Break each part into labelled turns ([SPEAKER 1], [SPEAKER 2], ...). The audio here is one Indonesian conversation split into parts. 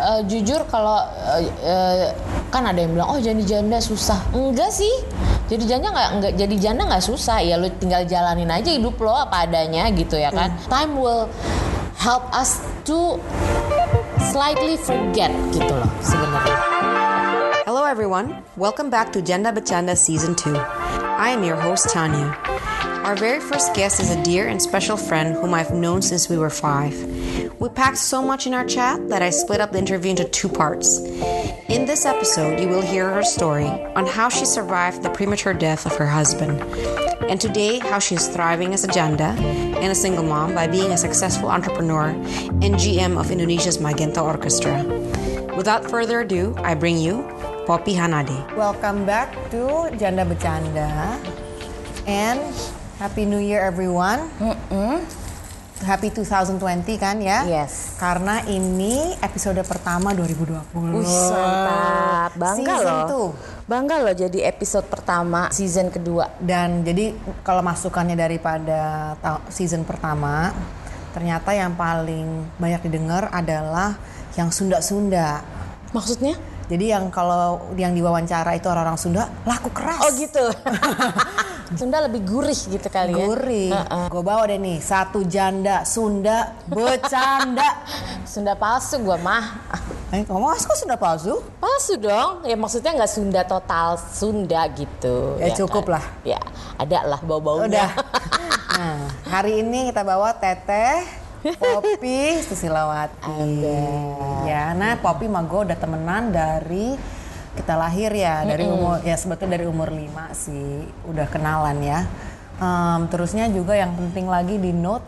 [SPEAKER 1] eh, jujur kalau eh, kan ada yang bilang oh jadi janda susah. Enggak sih. Jadi janda nggak nggak jadi janda nggak susah ya lu tinggal jalanin aja hidup lo apa adanya gitu ya kan. Time will help us to slightly forget gitu loh sebenarnya.
[SPEAKER 2] Hello, everyone. Welcome back to Janda Bachanda Season 2. I am your host, Tanya. Our very first guest is a dear and special friend whom I've known since we were five. We packed so much in our chat that I split up the interview into two parts. In this episode, you will hear her story on how she survived the premature death of her husband, and today, how she is thriving as a janda and a single mom by being a successful entrepreneur and GM of Indonesia's Magenta Orchestra. Without further ado, I bring you Poppy Hanade.
[SPEAKER 3] Welcome back to Janda Bercanda and Happy New Year everyone. Happy 2020 kan ya?
[SPEAKER 1] Yes.
[SPEAKER 3] Karena ini episode pertama 2020.
[SPEAKER 1] Wih, mantap. Bangga
[SPEAKER 3] Season
[SPEAKER 1] loh.
[SPEAKER 3] two.
[SPEAKER 1] Bangga loh jadi episode pertama season kedua.
[SPEAKER 3] Dan jadi kalau masukannya daripada season pertama, ternyata yang paling banyak didengar adalah yang Sunda-Sunda.
[SPEAKER 1] Maksudnya?
[SPEAKER 3] Jadi yang kalau yang diwawancara itu orang-orang Sunda laku keras.
[SPEAKER 1] Oh gitu. Sunda lebih gurih gitu kali ya.
[SPEAKER 3] Gurih. Gue bawa deh nih satu janda Sunda bercanda.
[SPEAKER 1] Sunda palsu gua mah.
[SPEAKER 3] Eh, kamu kok Sunda palsu?
[SPEAKER 1] Palsu dong. Ya maksudnya nggak Sunda total Sunda gitu.
[SPEAKER 3] Ya, cukup
[SPEAKER 1] kan?
[SPEAKER 3] lah.
[SPEAKER 1] Ya ada lah bau-baunya.
[SPEAKER 3] Udah. Nah, hari ini kita bawa Teteh, Poppy, Susilawati. Ya, nah Poppy sama gue udah temenan dari kita lahir ya, dari umur ya sebetulnya dari umur 5 sih udah kenalan ya. Em, terusnya juga yang penting lagi di note,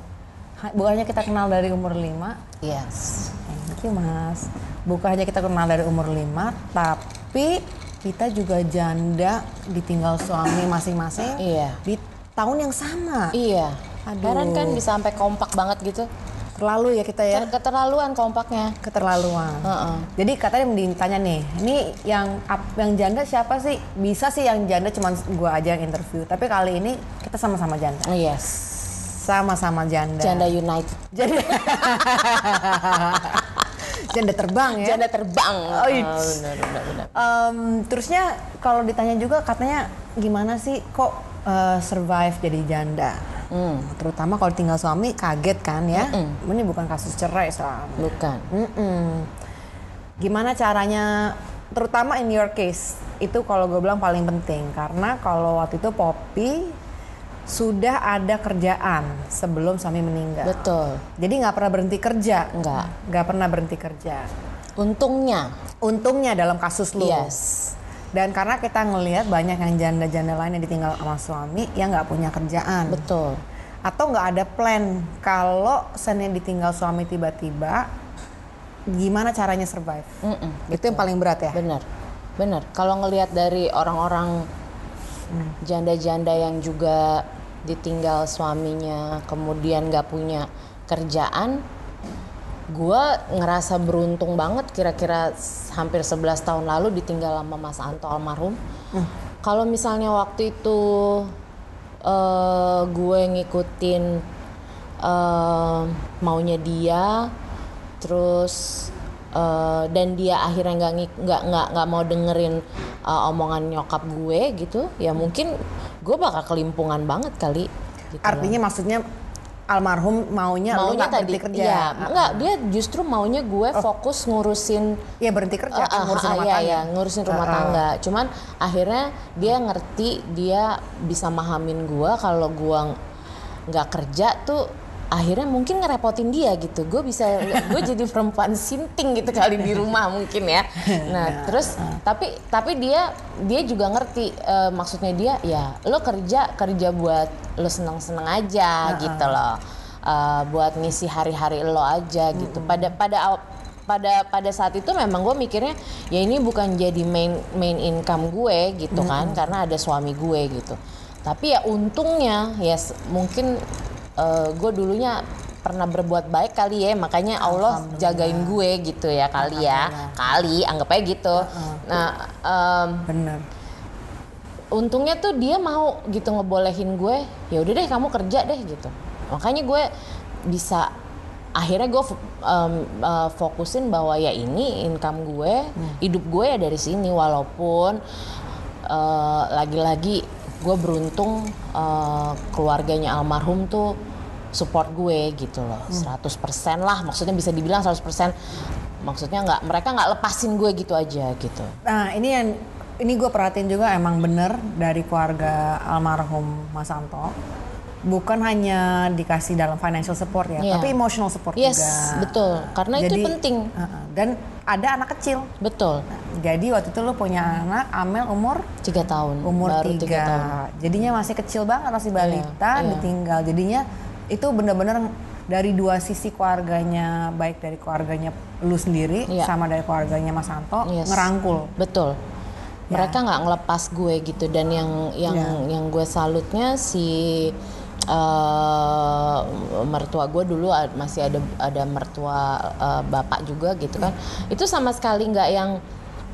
[SPEAKER 3] bukannya kita kenal dari umur 5,
[SPEAKER 1] yes.
[SPEAKER 3] Thank you mas. Bukan hanya kita kenal dari umur 5, tapi kita juga janda ditinggal suami masing-masing
[SPEAKER 1] Iya.
[SPEAKER 3] di tahun yang sama.
[SPEAKER 1] Iya.
[SPEAKER 3] Aduh.
[SPEAKER 1] Heran kan bisa sampai kompak banget gitu.
[SPEAKER 3] Terlalu ya kita ya,
[SPEAKER 1] Ter- Keterlaluan kompaknya.
[SPEAKER 3] keterlaluan.
[SPEAKER 1] Heeh.
[SPEAKER 3] Jadi katanya ditanya nih, ini yang yang janda siapa sih? Bisa sih yang janda cuma gua aja yang interview, tapi kali ini kita sama-sama janda.
[SPEAKER 1] Oh, yes.
[SPEAKER 3] Sama-sama janda.
[SPEAKER 1] Janda United.
[SPEAKER 3] Jadi janda terbang ya.
[SPEAKER 1] Janda terbang.
[SPEAKER 3] Oh,
[SPEAKER 1] Ah,
[SPEAKER 3] it's-
[SPEAKER 1] benar, benar, benar.
[SPEAKER 3] Em, terusnya kalau ditanya juga katanya gimana sih kok eh, survive jadi janda?
[SPEAKER 1] Hmm.
[SPEAKER 3] Terutama kalau tinggal suami kaget kan ya? Ini bukan kasus cerai soalnya.
[SPEAKER 1] Bukan.
[SPEAKER 3] Mm-mm. Gimana caranya? Terutama in your case itu kalau gue bilang paling penting karena kalau waktu itu Poppy sudah ada kerjaan sebelum suami meninggal.
[SPEAKER 1] Betul.
[SPEAKER 3] Jadi nggak pernah berhenti kerja.
[SPEAKER 1] Nggak.
[SPEAKER 3] Nggak pernah berhenti kerja.
[SPEAKER 1] Untungnya.
[SPEAKER 3] Untungnya dalam kasus lu.
[SPEAKER 1] Yes.
[SPEAKER 3] Dan karena kita ngelihat banyak yang janda-janda lain yang ditinggal sama suami yang nggak punya kerjaan.
[SPEAKER 1] Betul.
[SPEAKER 3] Atau nggak ada plan kalau senin ditinggal suami tiba-tiba, gimana caranya survive?
[SPEAKER 1] Mm-mm,
[SPEAKER 3] Itu yang paling berat ya.
[SPEAKER 1] Benar, benar. Kalau ngelihat dari orang-orang janda-janda yang juga ditinggal suaminya, kemudian nggak punya kerjaan, gue ngerasa beruntung banget. Kira-kira hampir 11 tahun lalu ditinggal sama Mas Anto almarhum. Kalau misalnya waktu itu eh, gue ngikutin eh, maunya dia, terus eh, dan dia akhirnya nggak nggak nggak nggak mau dengerin eh, omongan nyokap gue gitu ya mungkin gue bakal kelimpungan banget kali gitu loh.
[SPEAKER 3] Artinya maksudnya almarhum maunya, lu
[SPEAKER 1] maunya
[SPEAKER 3] nggak
[SPEAKER 1] tadi
[SPEAKER 3] berhenti kerja.
[SPEAKER 1] ya enggak dia justru maunya gue fokus ngurusin
[SPEAKER 3] Iya berhenti kerja,
[SPEAKER 1] Ah, ah,
[SPEAKER 3] ngurusin
[SPEAKER 1] ah,
[SPEAKER 3] rumah
[SPEAKER 1] iya,
[SPEAKER 3] tangga.
[SPEAKER 1] iya, ngurusin rumah
[SPEAKER 3] Ah, ah.
[SPEAKER 1] tangga. Cuman akhirnya dia ngerti, dia bisa mahamin gua kalau ng- nggak kerja tuh akhirnya mungkin ngerepotin dia gitu. Gue bisa, gue jadi perempuan sinting gitu kali di rumah mungkin ya. Nah terus tapi tapi dia dia juga ngerti eh, maksudnya dia ya lo kerja kerja buat lo seneng seneng aja gitu loh. Eh, buat ngisi hari-hari lo aja gitu. Pada pada aw- pada pada saat itu memang gue mikirnya ya ini bukan jadi main main income gue gitu kan karena ada suami gue gitu tapi ya untungnya ya s- mungkin eh, gue dulunya pernah berbuat baik kali ya makanya Allah jagain gue gitu ya kali ya. Kali anggap aja gitu. Nah em,
[SPEAKER 3] Bener.
[SPEAKER 1] untungnya tuh dia mau gitu ngebolehin gue ya udah deh kamu kerja deh gitu. Makanya gue bisa akhirnya gue fokusin bahwa ya ini income gue hidup gue ya dari sini walaupun eh, lagi-lagi gue beruntung eh, keluarganya almarhum tuh support gue gitu loh. 100% lah maksudnya bisa dibilang 100% maksudnya nggak mereka nggak lepasin gue gitu aja gitu.
[SPEAKER 3] Nah ini yang ini gue perhatiin juga emang bener dari keluarga almarhum Mas Santo. Bukan hanya dikasih dalam financial support ya,
[SPEAKER 1] Iya.
[SPEAKER 3] tapi emotional support
[SPEAKER 1] yes
[SPEAKER 3] juga.
[SPEAKER 1] betul karena itu
[SPEAKER 3] Jadi,
[SPEAKER 1] penting
[SPEAKER 3] uh-uh. Dan ada anak kecil.
[SPEAKER 1] betul
[SPEAKER 3] Jadi waktu itu lu punya anak Amel umur
[SPEAKER 1] tiga tahun
[SPEAKER 3] umur
[SPEAKER 1] baru
[SPEAKER 3] tiga.
[SPEAKER 1] tiga tahun
[SPEAKER 3] Jadinya masih kecil banget masih balita
[SPEAKER 1] iya.
[SPEAKER 3] ditinggal. Jadinya itu bener-bener dari dua sisi keluarganya baik dari keluarganya lu sendiri
[SPEAKER 1] Iya.
[SPEAKER 3] sama dari keluarganya Mas Santo
[SPEAKER 1] Yes.
[SPEAKER 3] ngerangkul.
[SPEAKER 1] Betul.
[SPEAKER 3] Ya.
[SPEAKER 1] Mereka nggak ngelepas gue gitu dan yang yang
[SPEAKER 3] Ya.
[SPEAKER 1] yang gue salutnya si eh, mertua gue dulu masih ada ada mertua eh, bapak juga gitu kan. Itu sama sekali nggak yang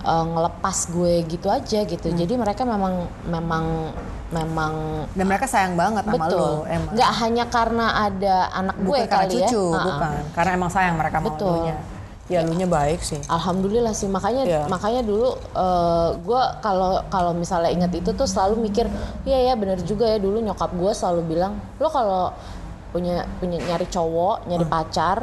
[SPEAKER 1] eh, ngelepas gue gitu aja gitu.
[SPEAKER 3] Hmm.
[SPEAKER 1] Jadi mereka memang memang memang
[SPEAKER 3] Dan mereka sayang banget sama
[SPEAKER 1] betul.
[SPEAKER 3] lu emang.
[SPEAKER 1] Nggak hanya karena ada anak gue
[SPEAKER 3] bukan karena
[SPEAKER 1] kali
[SPEAKER 3] cucu,
[SPEAKER 1] ya. Ah, ah.
[SPEAKER 3] bukan. Karena emang sayang mereka
[SPEAKER 1] Betul.
[SPEAKER 3] elunya. Ya elunya baik sih.
[SPEAKER 1] Alhamdulillah sih makanya
[SPEAKER 3] Iya.
[SPEAKER 1] makanya dulu gue kalau kalau misalnya ingat itu tuh selalu mikir iya ya bener juga ya dulu nyokap gue selalu bilang lo kalau punya punya nyari cowok nyari
[SPEAKER 3] Hmm.
[SPEAKER 1] pacar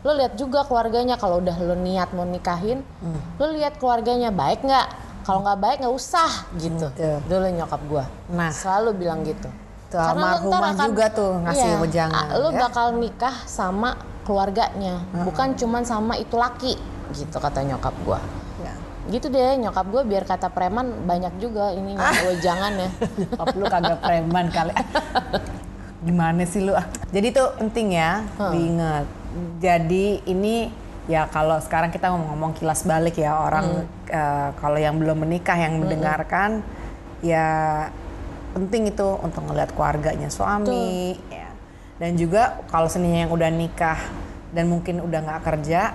[SPEAKER 1] lo lihat juga keluarganya kalau udah lo niat mau nikahin
[SPEAKER 3] Hmm.
[SPEAKER 1] lo lihat keluarganya baik nggak kalau nggak baik nggak usah gitu
[SPEAKER 3] Iya.
[SPEAKER 1] dulu nyokap gue
[SPEAKER 3] Nah.
[SPEAKER 1] selalu bilang gitu
[SPEAKER 3] Tuh,
[SPEAKER 1] Karena lo ntar
[SPEAKER 3] almarhumah
[SPEAKER 1] akan-
[SPEAKER 3] juga tuh ngasih
[SPEAKER 1] iya,
[SPEAKER 3] wejangan,
[SPEAKER 1] lo
[SPEAKER 3] ya.
[SPEAKER 1] bakal nikah sama keluarganya bukan cuman sama itu laki gitu kata nyokap gue
[SPEAKER 3] Ya.
[SPEAKER 1] gitu deh nyokap gue biar kata preman banyak juga ininya wejangan ya
[SPEAKER 3] Nyokap lu kagak preman kali. Gimana sih lu? ah? Jadi itu penting ya diingat. Jadi ini ya kalau sekarang kita ngomong-ngomong kilas balik ya orang eh, kalau yang belum menikah yang mendengarkan ya penting itu untuk ngeliat keluarganya suami ya. Dan juga kalau seninya yang udah nikah dan mungkin udah nggak kerja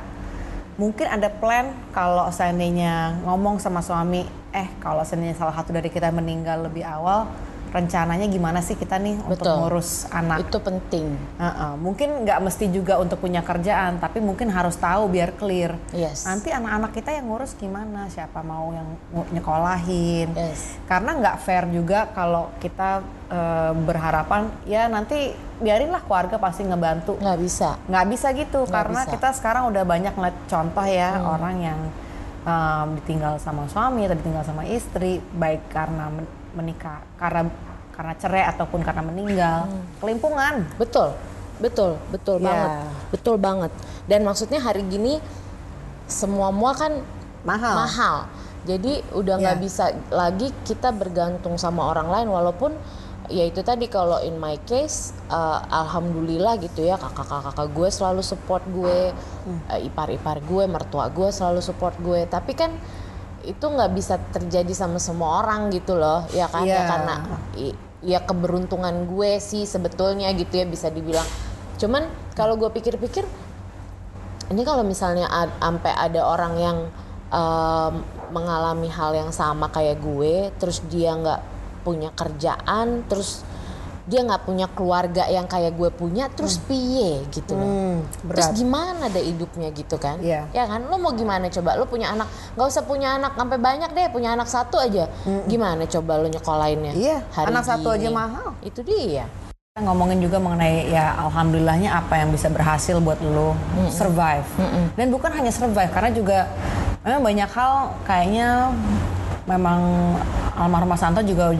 [SPEAKER 3] mungkin ada plan kalau seandainya ngomong sama suami eh kalau seandainya salah satu dari kita meninggal lebih awal rencananya gimana sih kita nih untuk
[SPEAKER 1] Betul.
[SPEAKER 3] ngurus anak
[SPEAKER 1] itu penting
[SPEAKER 3] Heeh, mungkin nggak mesti juga untuk punya kerjaan tapi mungkin harus tahu biar clear
[SPEAKER 1] Yes.
[SPEAKER 3] nanti anak-anak kita yang ngurus gimana siapa mau yang ng- nyekolahin
[SPEAKER 1] Yes.
[SPEAKER 3] karena nggak fair juga kalau kita eh, berharapan ya nanti biarinlah keluarga pasti ngebantu
[SPEAKER 1] nggak bisa
[SPEAKER 3] nggak bisa gitu
[SPEAKER 1] Nggak
[SPEAKER 3] karena
[SPEAKER 1] bisa. Hmm.
[SPEAKER 3] kita sekarang udah banyak ngeliat contoh ya orang yang um, ditinggal sama suami atau ditinggal sama istri baik karena menikah karena karena cerai ataupun karena meninggal.
[SPEAKER 1] Hmm.
[SPEAKER 3] kelimpungan.
[SPEAKER 1] Betul. Betul. Betul
[SPEAKER 3] Ya.
[SPEAKER 1] banget. Betul banget. Dan maksudnya hari gini semua mua kan
[SPEAKER 3] mahal.
[SPEAKER 1] mahal. Jadi udah nggak
[SPEAKER 3] Ya.
[SPEAKER 1] bisa lagi kita bergantung sama orang lain walaupun ya itu tadi kalau in my case uh, alhamdulillah gitu ya kakak-kakak gue selalu support gue uh, ipar-ipar gue mertua gue selalu support gue. Tapi kan itu nggak bisa terjadi sama semua orang gitu loh ya kan ya
[SPEAKER 3] Iya.
[SPEAKER 1] karena ya keberuntungan gue sih sebetulnya gitu ya bisa dibilang cuman kalau gue pikir-pikir ini kalau misalnya ad- sampai ada orang yang em, mengalami hal yang sama kayak gue terus dia nggak punya kerjaan terus dia nggak punya keluarga yang kayak gue punya terus piye gitu loh.
[SPEAKER 3] Hmm,
[SPEAKER 1] terus gimana ada hidupnya gitu kan?
[SPEAKER 3] Iya.
[SPEAKER 1] ya kan? Lo mau gimana coba? Lo punya anak nggak usah punya anak sampai banyak deh punya anak satu aja. Gimana coba lo nyekolahinnya
[SPEAKER 3] Iya,
[SPEAKER 1] hari
[SPEAKER 3] anak satu aja
[SPEAKER 1] gini?
[SPEAKER 3] mahal.
[SPEAKER 1] itu dia.
[SPEAKER 3] Kita ngomongin juga mengenai ya alhamdulillahnya apa yang bisa berhasil buat lo survive. Dan bukan hanya survive karena juga memang banyak hal kayaknya memang almarhum Mas Santo juga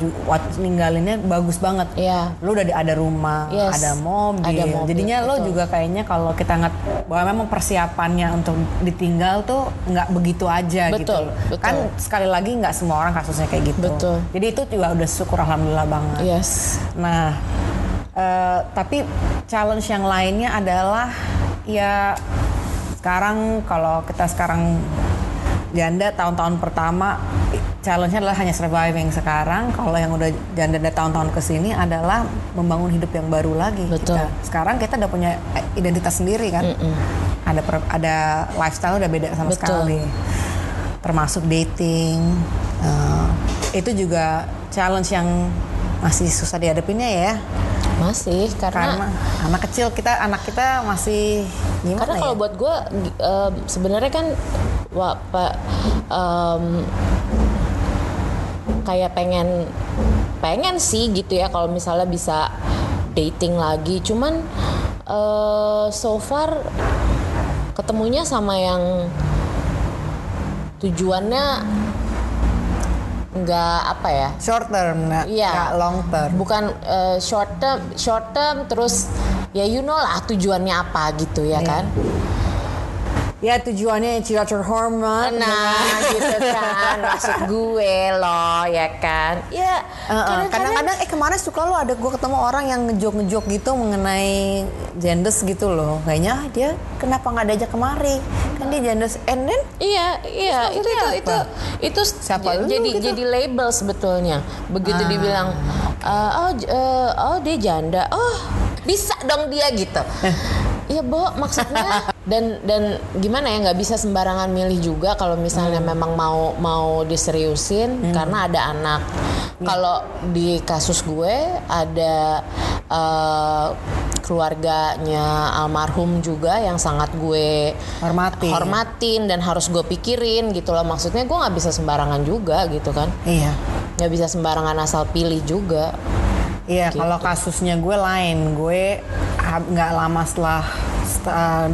[SPEAKER 3] ninggalinnya bagus banget.
[SPEAKER 1] Iya.
[SPEAKER 3] Lu udah di- ada rumah,
[SPEAKER 1] Yes.
[SPEAKER 3] ada mobil.
[SPEAKER 1] Ada mobil,
[SPEAKER 3] Jadinya lo juga kayaknya kalau kita nggak bahwa memang persiapannya untuk ditinggal tuh nggak begitu aja
[SPEAKER 1] Betul,
[SPEAKER 3] gitu.
[SPEAKER 1] betul.
[SPEAKER 3] Kan sekali lagi nggak semua orang kasusnya kayak gitu.
[SPEAKER 1] Betul.
[SPEAKER 3] Jadi itu juga udah syukur alhamdulillah banget.
[SPEAKER 1] yes
[SPEAKER 3] Nah, eh, tapi challenge yang lainnya adalah ya sekarang kalau kita sekarang janda tahun-tahun pertama challenge-nya adalah hanya surviving sekarang. Kalau yang udah janda dari tahun-tahun ke sini adalah membangun hidup yang baru lagi.
[SPEAKER 1] Betul.
[SPEAKER 3] Kita. Sekarang kita udah punya identitas sendiri kan. Ada per- ada lifestyle udah beda sama
[SPEAKER 1] Betul.
[SPEAKER 3] sekali. Termasuk dating. eh, itu juga challenge yang masih susah dihadapinnya ya
[SPEAKER 1] masih karena
[SPEAKER 3] karena anak kecil kita anak kita masih Gimana
[SPEAKER 1] Karena kalau
[SPEAKER 3] ya?
[SPEAKER 1] buat gue sebenarnya kan wah, Pak em, kayak pengen pengen sih gitu ya kalau misalnya bisa dating lagi. Cuman eh, so far ketemunya sama yang tujuannya nggak apa ya
[SPEAKER 3] Short term, nggak nggak long term.
[SPEAKER 1] bukan eh, short term short term terus ya you know lah tujuannya apa gitu ya
[SPEAKER 3] Iya.
[SPEAKER 1] kan
[SPEAKER 3] Ya tujuannya cilatur hormat.
[SPEAKER 1] nah gitu kan maksud gue loh ya kan ya
[SPEAKER 3] Uh, uh, Kadang-kadang eh kemarin suka lo ada gue ketemu orang yang ngejok-ngejok gitu mengenai genders gitu loh. Kayaknya ah, dia kenapa nggak diajak kemari? Kan dia genders and then
[SPEAKER 1] Iya, iya, itu itu itu itu
[SPEAKER 3] Siapa
[SPEAKER 1] jadi
[SPEAKER 3] gitu? Ah.
[SPEAKER 1] jadi label sebetulnya. Begitu dibilang "Eh, oh eh, oh dia janda. Oh, bisa dong dia gitu. Iya, Bo, maksudnya dan dan gimana ya nggak bisa sembarangan milih juga kalau misalnya
[SPEAKER 3] Hmm.
[SPEAKER 1] memang mau mau diseriusin karena ada anak.
[SPEAKER 3] Iya.
[SPEAKER 1] Kalau di kasus gue ada eh, keluarganya almarhum juga yang sangat gue
[SPEAKER 3] Hormati.
[SPEAKER 1] hormatin dan harus gue pikirin gitu loh maksudnya gue nggak bisa sembarangan juga gitu kan
[SPEAKER 3] iya.
[SPEAKER 1] nggak bisa sembarangan asal pilih juga
[SPEAKER 3] Iya,
[SPEAKER 1] Gitu.
[SPEAKER 3] kalau kasusnya gue lain, gue nggak lama setelah, setelah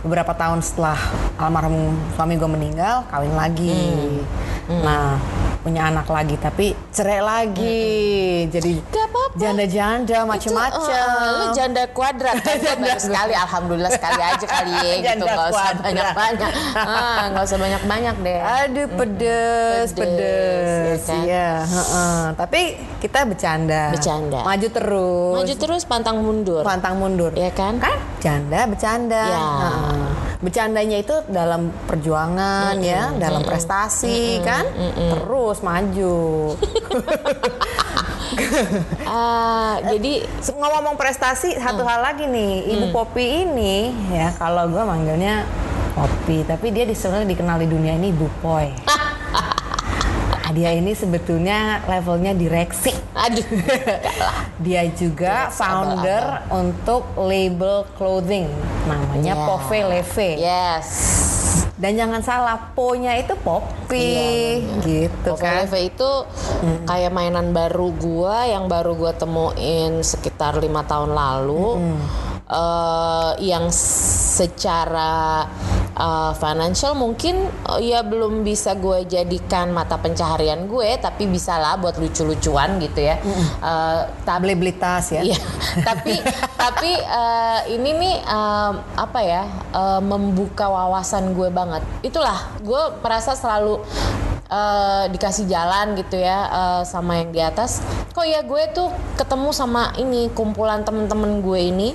[SPEAKER 3] beberapa tahun setelah almarhum suami gue meninggal, kawin lagi.
[SPEAKER 1] Hmm.
[SPEAKER 3] Nah, punya anak lagi, tapi cerai lagi. Jadi
[SPEAKER 1] Gak apa-apa.
[SPEAKER 3] Janda-janda
[SPEAKER 1] Itu,
[SPEAKER 3] macem-macem.
[SPEAKER 1] eh, lu janda kuadrat kan Gua baru sekali alhamdulillah sekali aja kali ya gitu
[SPEAKER 3] Janda
[SPEAKER 1] nggak usah
[SPEAKER 3] kuadrat.
[SPEAKER 1] banyak banyak ah nggak usah banyak banyak deh
[SPEAKER 3] Aduh pedes,
[SPEAKER 1] Pedes,
[SPEAKER 3] pedes,
[SPEAKER 1] ya kan?
[SPEAKER 3] iya. heeh. Tapi kita bercanda,
[SPEAKER 1] Bercanda.
[SPEAKER 3] maju terus,
[SPEAKER 1] maju terus pantang mundur
[SPEAKER 3] pantang mundur.
[SPEAKER 1] ya kan
[SPEAKER 3] kan janda bercanda
[SPEAKER 1] Ya.
[SPEAKER 3] Heeh. bercandanya itu dalam perjuangan ya dalam prestasi kan terus maju
[SPEAKER 1] ah jadi
[SPEAKER 3] ngomong-ngomong prestasi satu hal lagi nih ibu Popi ini ya kalau gue manggilnya Popi tapi dia di sebenarnya dikenal di dunia ini ibu Poi dia ini sebetulnya levelnya direksi.
[SPEAKER 1] Aduh.
[SPEAKER 3] Dia juga
[SPEAKER 1] Yes,
[SPEAKER 3] founder untuk label clothing namanya
[SPEAKER 1] Yeah.
[SPEAKER 3] Pove Leve.
[SPEAKER 1] yes
[SPEAKER 3] Dan jangan salah, po-nya itu Poppy. Gitu
[SPEAKER 1] Pove
[SPEAKER 3] kan.
[SPEAKER 1] Leve itu kayak mainan baru gua yang baru gua temuin sekitar lima tahun lalu. Eh, yang secara eh, financial mungkin eh, ya belum bisa gue jadikan mata pencaharian gue tapi bisa lah buat lucu-lucuan gitu ya Eh, tapi
[SPEAKER 3] Beli-beli tas ya.
[SPEAKER 1] Iya, tapi tapi eh, ini nih em, apa ya eh, membuka wawasan gue banget. Itulah gue merasa selalu eh, dikasih jalan gitu ya eh, sama yang di atas. Kok ya gue tuh ketemu sama ini kumpulan temen-temen gue ini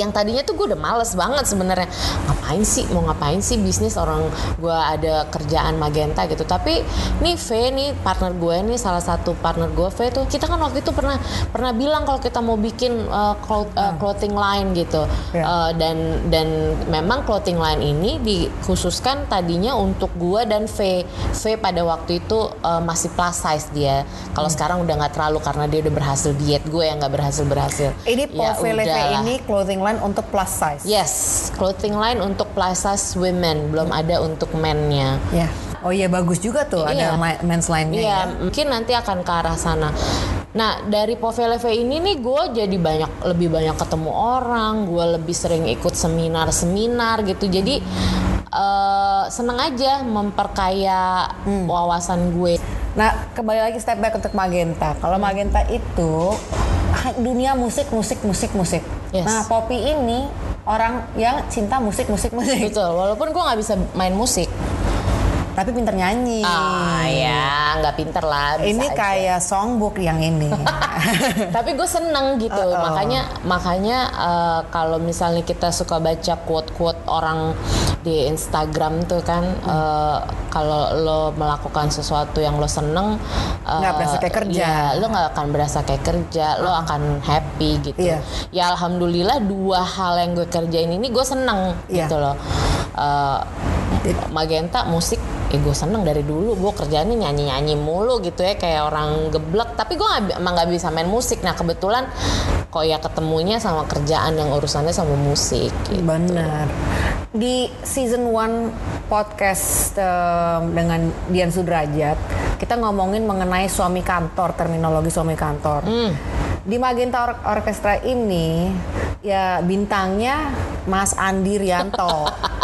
[SPEAKER 1] yang tadinya tuh gue udah males banget sebenarnya. Ngapain sih? Mau ngapain sih bisnis orang gue ada kerjaan magenta gitu? Tapi nih V nih partner gue nih salah satu partner gue V tuh kita kan waktu itu pernah pernah bilang kalau kita mau bikin uh, cloth- uh, clothing line gitu.
[SPEAKER 3] Ya.
[SPEAKER 1] Uh, dan dan memang clothing line ini dikhususkan tadinya untuk gue dan V. V pada waktu itu uh, masih plus size dia. Kalau sekarang udah nggak terlalu karena dia udah berhasil diet gue yang nggak berhasil berhasil
[SPEAKER 3] Ini
[SPEAKER 1] Ya udahlah.
[SPEAKER 3] ini clothing line untuk plus size.
[SPEAKER 1] Yes, clothing line untuk plus size women, belum ada untuk men-nya.
[SPEAKER 3] Ya. Oh iya bagus juga tuh
[SPEAKER 1] Iya.
[SPEAKER 3] ada men's line-nya
[SPEAKER 1] Iya,
[SPEAKER 3] ya.
[SPEAKER 1] mungkin nanti akan ke arah sana. Nah, dari Pove Leve ini nih gue jadi banyak lebih banyak ketemu orang, gue lebih sering ikut seminar-seminar gitu. Jadi eh, seneng aja memperkaya
[SPEAKER 3] Hmm.
[SPEAKER 1] wawasan gue.
[SPEAKER 3] Nah, kembali lagi step back untuk Magenta. Kalau Magenta itu dunia musik, musik, musik, musik.
[SPEAKER 1] Yes.
[SPEAKER 3] Nah, Poppy ini orang yang cinta musik, musik, musik.
[SPEAKER 1] Betul, walaupun gue nggak bisa main musik.
[SPEAKER 3] Tapi pinter nyanyi.
[SPEAKER 1] Ah ya, nggak pinter lah. bisa
[SPEAKER 3] ini
[SPEAKER 1] aja.
[SPEAKER 3] kayak songbook yang ini.
[SPEAKER 1] tapi gue seneng gitu
[SPEAKER 3] Uh-uh.
[SPEAKER 1] makanya makanya eh, kalau misalnya kita suka baca quote quote orang di Instagram tuh kan
[SPEAKER 3] Hmm.
[SPEAKER 1] eh, kalau lo melakukan sesuatu yang lo seneng
[SPEAKER 3] Nggak berasa kayak kerja.
[SPEAKER 1] Ya, lo nggak akan berasa kayak kerja lo akan happy gitu
[SPEAKER 3] Iya.
[SPEAKER 1] ya alhamdulillah dua hal yang gue kerjain ini gue seneng
[SPEAKER 3] Iya.
[SPEAKER 1] gitu loh Eh, Magenta musik eh gue seneng dari dulu gue kerjaannya nyanyi nyanyi mulu gitu ya kayak orang geblek tapi gue emang nggak bisa main musik nah kebetulan kok ya ketemunya sama kerjaan yang urusannya sama musik gitu.
[SPEAKER 3] Benar. Di season 1 podcast em, dengan Dian Sudrajat, kita ngomongin mengenai suami kantor, terminologi suami kantor. Di Magenta Or- Orkestra ini, ya bintangnya Mas Andi Rianto.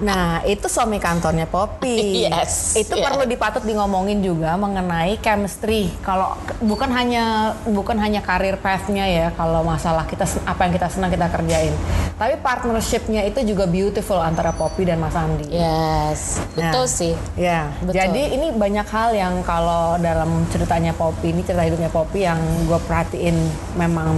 [SPEAKER 3] Nah, itu suami kantornya Poppy.
[SPEAKER 1] Yes,
[SPEAKER 3] Itu
[SPEAKER 1] yeah.
[SPEAKER 3] perlu dipatut di ngomongin juga mengenai chemistry. Kalau bukan hanya bukan hanya karir path-nya ya, kalau masalah kita apa yang kita senang kita kerjain. Tapi partnership-nya itu juga beautiful antara Poppy dan Mas Andi.
[SPEAKER 1] Yes,
[SPEAKER 3] Nah,
[SPEAKER 1] betul sih.
[SPEAKER 3] Ya,
[SPEAKER 1] Betul.
[SPEAKER 3] jadi ini banyak hal yang kalau dalam ceritanya Poppy ini cerita hidupnya Poppy yang gue perhatiin memang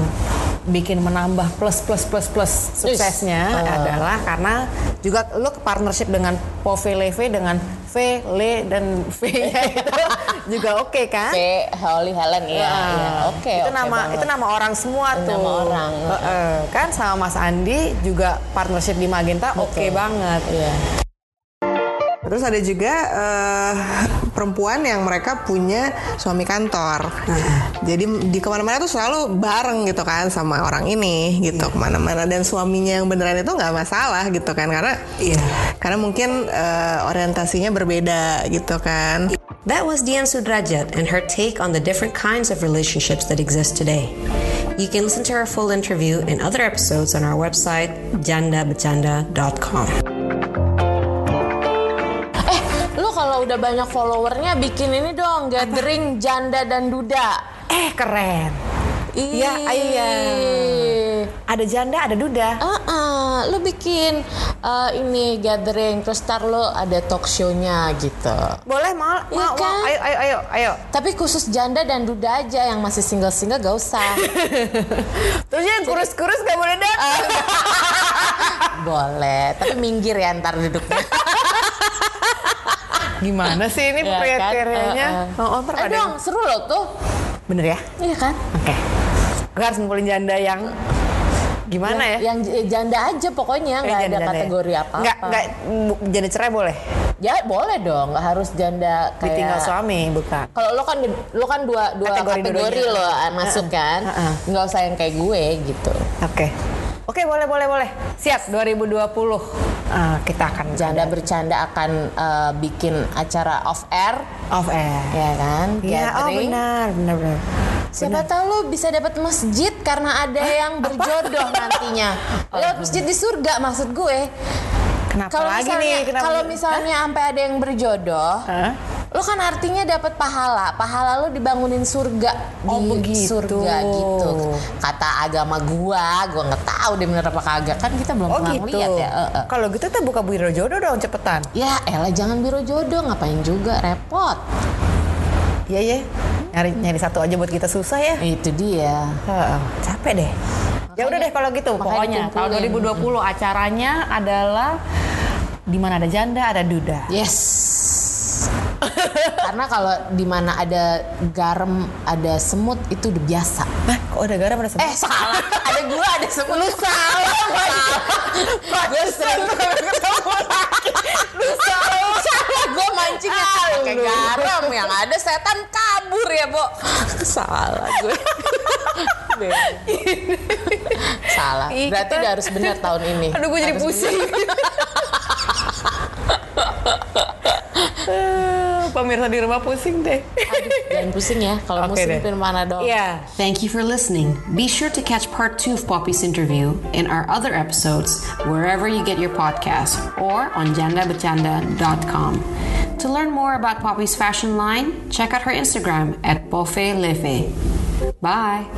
[SPEAKER 3] bikin menambah plus plus plus plus suksesnya
[SPEAKER 1] Ah.
[SPEAKER 3] adalah karena juga ke partnership dengan Pove Leve dengan V, Le dan V itu juga oke kan?
[SPEAKER 1] V Holly Helen ya,
[SPEAKER 3] Nah,
[SPEAKER 1] ya. oke.
[SPEAKER 3] itu
[SPEAKER 1] oke
[SPEAKER 3] nama
[SPEAKER 1] banget.
[SPEAKER 3] itu nama orang semua
[SPEAKER 1] Itu
[SPEAKER 3] tuh.
[SPEAKER 1] nama orang.
[SPEAKER 3] Heeh, kan sama Mas Andi juga partnership di Magenta oke
[SPEAKER 1] Betul.
[SPEAKER 3] banget.
[SPEAKER 1] Iya.
[SPEAKER 4] Terus ada juga eh, perempuan yang mereka punya suami kantor. Jadi di ke mana-mana tuh selalu bareng gitu kan sama orang ini gitu ke mana-mana dan suaminya yang beneran itu nggak masalah gitu kan karena
[SPEAKER 3] Iya.
[SPEAKER 4] karena mungkin eh, orientasinya berbeda gitu kan.
[SPEAKER 2] That was Dian Sudrajat and her take on the different kinds of relationships that exist today. You can listen to her full interview and other episodes on our website, jandabachanda.com.
[SPEAKER 1] kalau udah banyak followernya bikin ini dong, gathering janda dan duda.
[SPEAKER 3] Eh keren. Iya, iya. Ada janda, ada duda.
[SPEAKER 1] Ah, lu bikin eh, ini gathering terus tar lu ada talk show-nya gitu.
[SPEAKER 3] Boleh mau,
[SPEAKER 1] Iya
[SPEAKER 3] mau, mau.
[SPEAKER 1] kan?
[SPEAKER 3] Ayo, ayo, ayo, ayo.
[SPEAKER 1] Tapi khusus janda dan duda aja yang masih single-single gak usah.
[SPEAKER 3] Terus yang kurus-kurus gak boleh datang.
[SPEAKER 1] Boleh, tapi minggir ya ntar duduknya.
[SPEAKER 3] Gimana sih ini
[SPEAKER 1] Ya kan?
[SPEAKER 3] kriterianya?
[SPEAKER 1] Eh, eh.
[SPEAKER 3] Oh, oh, ntar
[SPEAKER 1] Eh
[SPEAKER 3] ada
[SPEAKER 1] dong, seru loh tuh.
[SPEAKER 3] yang- Bener ya?
[SPEAKER 1] Iya kan?
[SPEAKER 3] Oke. Gue harus ngumpulin janda yang gimana ya?
[SPEAKER 1] Yang j- janda aja pokoknya,
[SPEAKER 3] Eh,
[SPEAKER 1] nggak ada
[SPEAKER 3] janda-janda ya?
[SPEAKER 1] kategori apa-apa.
[SPEAKER 3] Nggak, nggak, bu- janda cerai boleh?
[SPEAKER 1] Ya boleh dong, nggak harus janda kayak.
[SPEAKER 3] Ditinggal suami, bukan?
[SPEAKER 1] Kalau lo kan lo kan dua dua
[SPEAKER 3] Kategori
[SPEAKER 1] kategori, lo ah, masuk kan,
[SPEAKER 3] Heeh.
[SPEAKER 1] nggak usah yang kayak gue gitu.
[SPEAKER 3] Oke. Oke, boleh, boleh, boleh. Siap, 2020. Ah, kita akan
[SPEAKER 1] Janda bercanda akan eh, bikin acara off air,
[SPEAKER 3] off air.
[SPEAKER 1] ya kan?
[SPEAKER 3] Iya, oh
[SPEAKER 1] Gathering.
[SPEAKER 3] benar, benar, benar.
[SPEAKER 1] Siapa tahu lo bisa dapat masjid karena ada yang berjodoh nantinya. Lewat masjid di surga maksud gue.
[SPEAKER 3] Kenapa
[SPEAKER 1] Kalau
[SPEAKER 3] lagi
[SPEAKER 1] misalnya,
[SPEAKER 3] nih? Kenapa
[SPEAKER 1] kalau misalnya sampai ada yang berjodoh,
[SPEAKER 3] Hah?
[SPEAKER 1] Lo kan artinya dapat pahala. Pahala lo dibangunin surga
[SPEAKER 3] Oh,
[SPEAKER 1] di
[SPEAKER 3] begitu.
[SPEAKER 1] surga gitu. Kata agama gua, gua nggak tahu deh bener apa kagak. Kan kita belum
[SPEAKER 3] Oh
[SPEAKER 1] pernah
[SPEAKER 3] gitu.
[SPEAKER 1] lihat ya. Eh, eh.
[SPEAKER 3] Kalau gitu kita buka biro jodoh dong cepetan.
[SPEAKER 1] Ya elah jangan biro jodoh ngapain juga repot.
[SPEAKER 3] Iya ya. Nyari nyari satu aja buat kita susah ya.
[SPEAKER 1] Itu dia.
[SPEAKER 3] Heeh, capek deh. Ya udah deh kalau gitu.
[SPEAKER 1] makanya
[SPEAKER 3] Pokoknya tahun
[SPEAKER 1] dikumpulin.
[SPEAKER 3] 2020 acaranya adalah di mana ada janda ada duda.
[SPEAKER 1] Yes. Karena kalau di mana ada garam, ada semut itu udah biasa.
[SPEAKER 3] Nah, kok ada garam ada semut?
[SPEAKER 1] Eh salah, ada gua ada semut. Lu salah, gue sering ketemu lagi. Lu salah, salah gue mancingnya pakai garam yang ada setan kabur ya, Bo. Salah gue. salah. Berarti udah harus benar tahun ini.
[SPEAKER 3] Aduh gue jadi pusing. Pemirsa di rumah pusing deh.
[SPEAKER 1] Aduh, jangan pusing ya. Kalau
[SPEAKER 3] Oke
[SPEAKER 1] musim
[SPEAKER 3] deh.
[SPEAKER 1] pin mana
[SPEAKER 2] Thank you for listening. Be sure to catch part two of Poppy's interview in our other episodes wherever you get your podcasts or on jandabachanda.com. To learn more about Poppy's fashion line, check out her Instagram at Boffe Lefe. Bye.